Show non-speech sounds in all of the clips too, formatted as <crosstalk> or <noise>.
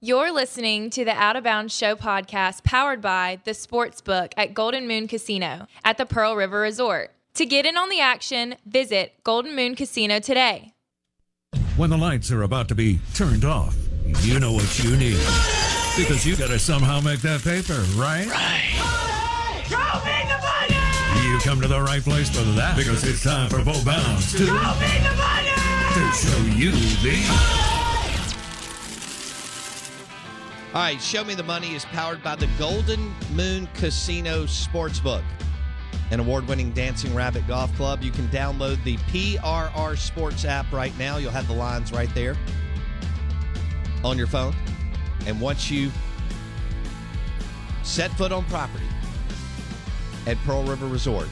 You're listening to the Out of Bounds Show podcast powered by the Sportsbook at Golden Moon Casino at the Pearl River Resort. To get in on the action, visit Golden Moon Casino today. When the lights are about to be turned off, you know what you need. Because you gotta somehow make that paper, right? Right. Show me the money! You come to the right place for that. Because it's time for Bo Bounds to, Show me the money! to show you the. All right, Show Me the Money is powered by the Golden Moon Casino Sportsbook, an award winning Dancing Rabbit Golf Club. You can download the PRR Sports app right now. You'll have the lines right there on your phone. And once you set foot on property at Pearl River Resort,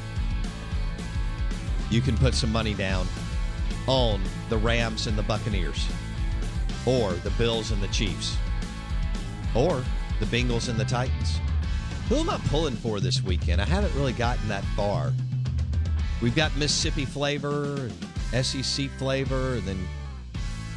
you can put some money down on the Rams and the Buccaneers, or the Bills and the Chiefs or the Bengals and the Titans. Who am I pulling for this weekend? I haven't really gotten that far. We've got Mississippi flavor and SEC flavor, and then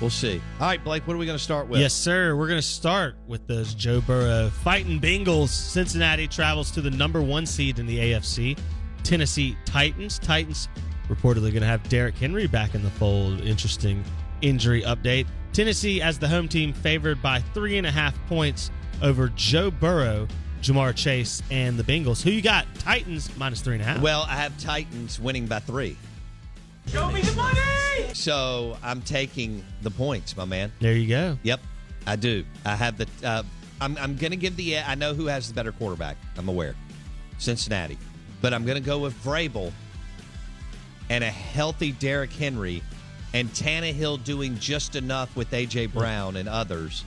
we'll see. All right, Blake, what are we going to start with? Yes, sir. We're going to start with those Joe Burrow fighting Bengals. Cincinnati travels to the number one seed in the AFC, Tennessee Titans. Titans reportedly going to have Derrick Henry back in the fold. Interesting injury update. Tennessee, as the home team, favored by three and a half points over Joe Burrow, Ja'Marr Chase, and the Bengals. Who you got? Titans minus three and a half. Well, I have Titans winning by three. Show me the money! So I'm taking the points, my man. There you go. Yep, I do. I have the. Uh, I'm, I'm going to give the. I know who has the better quarterback. I'm aware, Cincinnati, but I'm going to go with Vrabel and a healthy Derrick Henry, and Tannehill doing just enough with AJ Brown and others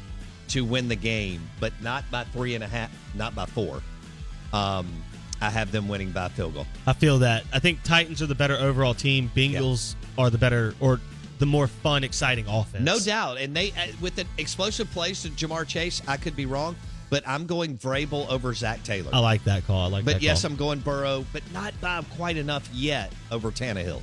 to win the game, but not by three and a half, not by four. Um, I have them winning by field goal. I feel that. I think Titans are the better overall team. Bengals are the better or the more fun, exciting offense. No doubt. And they, uh, with the explosive plays to Ja'Marr Chase, I could be wrong, but I'm going Vrabel over Zac Taylor. I like that call. I like that. but yes, call. I'm going Burrow, but not by quite enough yet over Tannehill.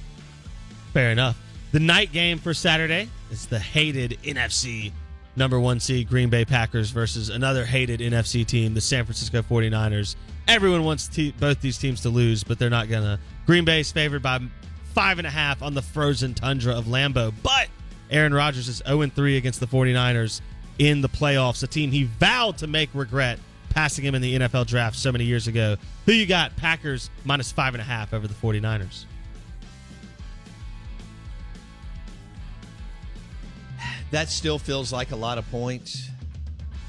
Fair enough. The night game for Saturday is the hated NFC number one seed Green Bay Packers versus another hated NFC team, the San Francisco 49ers. Everyone wants both these teams to lose, but they're not going to. Green Bay is favored by five and a half on the frozen tundra of Lambeau. But Aaron Rodgers is 0 3 against the 49ers in the playoffs, a team he vowed to make regret passing him in the NFL draft so many years ago. Who you got? Packers minus five and a half over the 49ers. That still feels like a lot of points,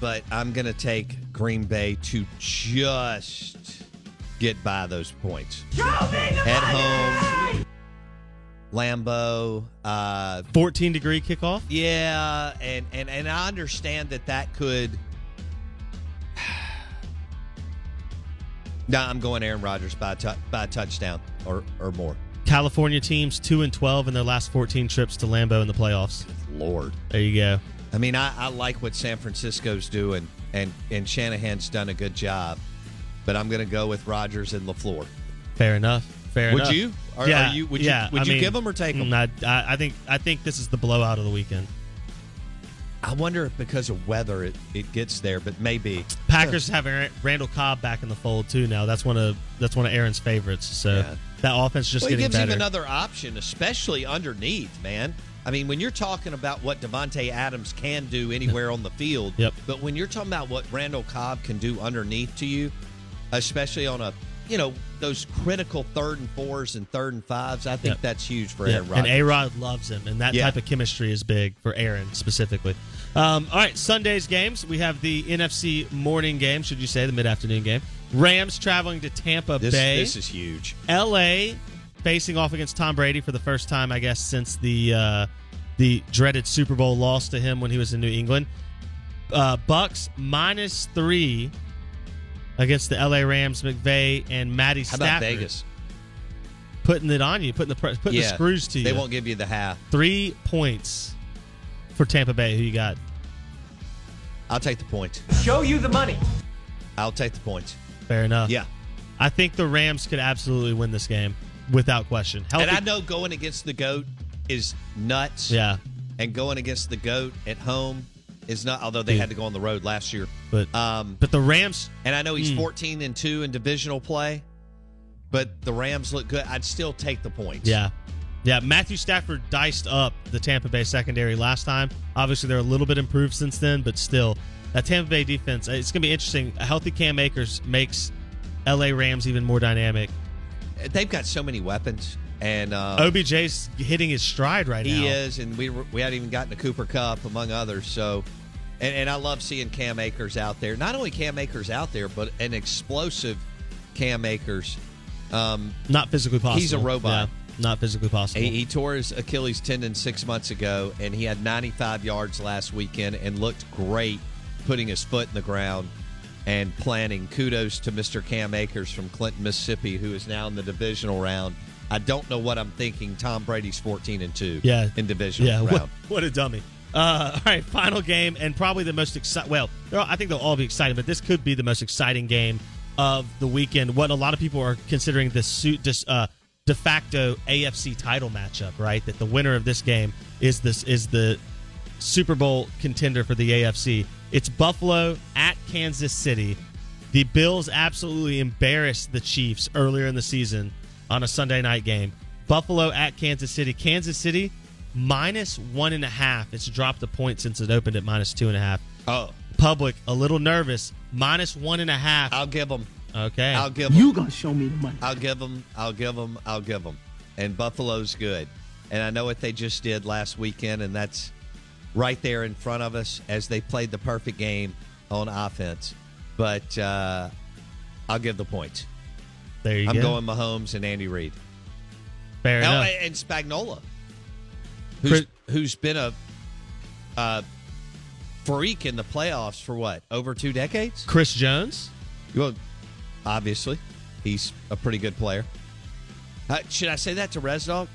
but I'm going to take Green Bay to just get by those points. Show At home, Lambeau. Uh, 14 degree kickoff. yeah, and, and, and I understand that that could. <sighs> No, I'm going Aaron Rodgers by a, by touchdown or, or more. California teams 2 and 12 in their last 14 trips to Lambeau in the playoffs. Lord. There you go. I mean, I, I like what San Francisco's doing, and and Shanahan's done a good job. But I'm going to go with Rodgers and LaFleur. Fair enough. Fair Would enough. you? Are- yeah. are you- would you- yeah, would I you mean, give 'em or take them? Mm, I, I think I think this is the blowout of the weekend. I wonder if because of weather it, it gets there, but maybe. Packers have Ra- Randall Cobb back in the fold too now. That's one of that's one of Aaron's favorites. So Yeah. that offense just well, he getting gives better. him another option, especially underneath, man. I mean, when you're talking about what Davante Adams can do anywhere on the field, Yep. but when you're talking about what Randall Cobb can do underneath to you, especially on a you know those critical third and fours and third and fives, I think Yep. that's huge for Yeah, Aaron Rodgers. and A Rod loves him, and that Yeah. type of chemistry is big for Aaron specifically. Um, all right, Sunday's games. We have the NFC morning game, should you say, the mid afternoon game. Rams traveling to Tampa this, Bay. this is huge. LA facing off against Tom Brady for the first time, I guess, since the uh, the dreaded Super Bowl loss to him when he was in New England. Uh, Bucks minus three against the LA Rams. McVay and Matty How about Vegas? putting it on you, putting the pre- putting the screws to you. They won't give you the half. Three points for Tampa Bay. Who you got? I'll take the point. Show you the money. I'll take the point. Fair enough. Yeah. I think the Rams could absolutely win this game without question. Healthy, And I know going against the GOAT is nuts. Yeah, And going against the GOAT at home is not, although they had to go on the road last year. but Um, but the Rams. and I know he's Hmm. 14 and 2 in divisional play, but the Rams look good. I'd still take the points. Yeah. Yeah, Matthew Stafford diced up the Tampa Bay secondary last time. Obviously, they're a little bit improved since then, but still, that Tampa Bay defense, it's going to be interesting. A healthy Cam Akers makes LA Rams even more dynamic. They've got so many weapons. And uh, OBJ's hitting his stride right he now. He is, and we were- we hadn't even gotten to Cooper Kupp among others. So, and, and I love seeing Cam Akers out there. Not only Cam Akers out there, but an explosive Cam Akers. Um, Not physically possible. He's a robot. Yeah, not physically possible. he, he tore his Achilles tendon six months ago, and he had 95 yards last weekend and looked great, putting his foot in the ground and planning. Kudos to Mr. Cam Akers from Clinton, Mississippi, who is now in the divisional round. I don't know what I'm thinking. Tom Brady's 14 and two. yeah. in division. Yeah, what, what a dummy. Uh, all right, final game, and probably the most exciting. Well, all- I think they'll all be excited, but this could be the most exciting game of the weekend. What a lot of people are considering the suit, this uh, de facto AFC title matchup, right? That the winner of this game is this is the Super Bowl contender for the AFC. It's Buffalo at Kansas City. The Bills absolutely embarrassed the Chiefs earlier in the season on a Sunday night game. Buffalo at Kansas City. Kansas City minus one and a half. It's dropped a point since it opened at minus two and a half. Oh, Public a little nervous. Minus one and a half. I'll give them. Okay. I'll give them. You gonna show me the money. I'll give them. I'll give them. I'll give them. And Buffalo's good. And I know what they just did last weekend, and that's right there in front of us as they played the perfect game on offense. But uh, I'll give the points. There you I'm go. going Mahomes and Andy Reid. Fair Oh, enough. and Spagnuolo, who's, Chris- who's been a uh, freak in the playoffs for what over two decades. Chris Jones. Well, obviously, he's a pretty good player. Uh, should I say that to Resdog?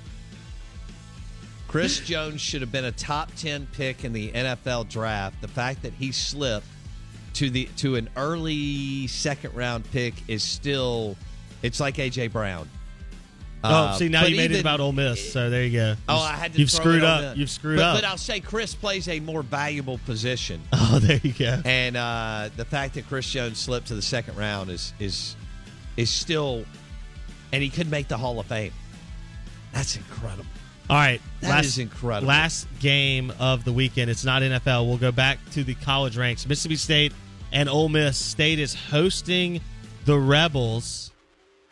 Chris Jones should have been a top ten pick in the NFL draft. The fact that he slipped to the to an early second round pick is still it's like AJ Brown. Uh, oh, see now you made it about Ole Miss, so there you go. Oh, You've- I had to. You've screwed up. the- You've screwed but, up. But I'll say Chris plays a more valuable position. <laughs> oh, there you go. And uh, the fact that Chris Jones slipped to the second round is is is still, and he could make the Hall of Fame. That's incredible. All right, That last, is incredible. Last game of the weekend. It's not NFL. We'll go back to the college ranks. Mississippi State and Ole Miss. State is hosting the Rebels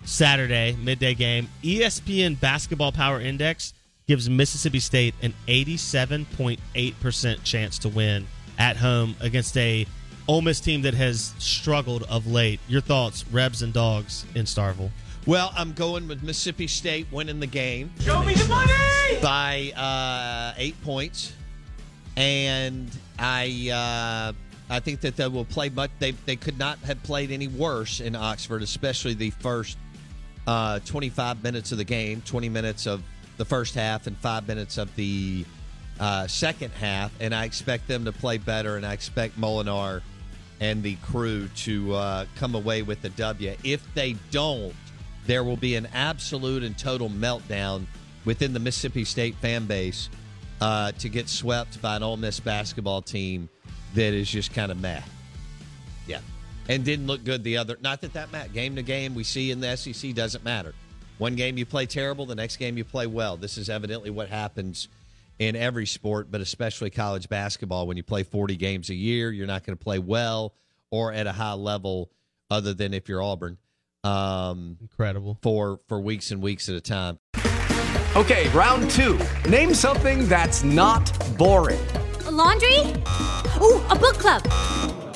Saturday midday game. ESPN Basketball Power Index gives Mississippi State an 87.8 percent chance to win at home against a Ole Miss team that has struggled of late. Your thoughts, Rebs and Dogs in Starkville? Well, I'm going with Mississippi State winning the game Show me the money. by uh, eight points, and I uh, I think that they will play much. They they could not have played any worse in Oxford, especially the first uh, 25 minutes of the game, 20 minutes of the first half, and five minutes of the uh, second half, and I expect them to play better, and I expect Molinar and the crew to uh, come away with the W. If they don't, there will be an absolute and total meltdown within the Mississippi State fan base uh, to get swept by an Ole Miss basketball team that is just kind of meh. Yeah, and didn't look good the other. Not that that matters. Game to game, we see in the SEC doesn't matter. One game you play terrible, the next game you play well. This is evidently what happens in every sport, but especially college basketball. When you play 40 games a year, you're not going to play well or at a high level, other than if you're Auburn. Um, Incredible. for for weeks and weeks at a time. Okay, round two. Name something that's not boring. A laundry? Ooh, a book club.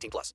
18 plus.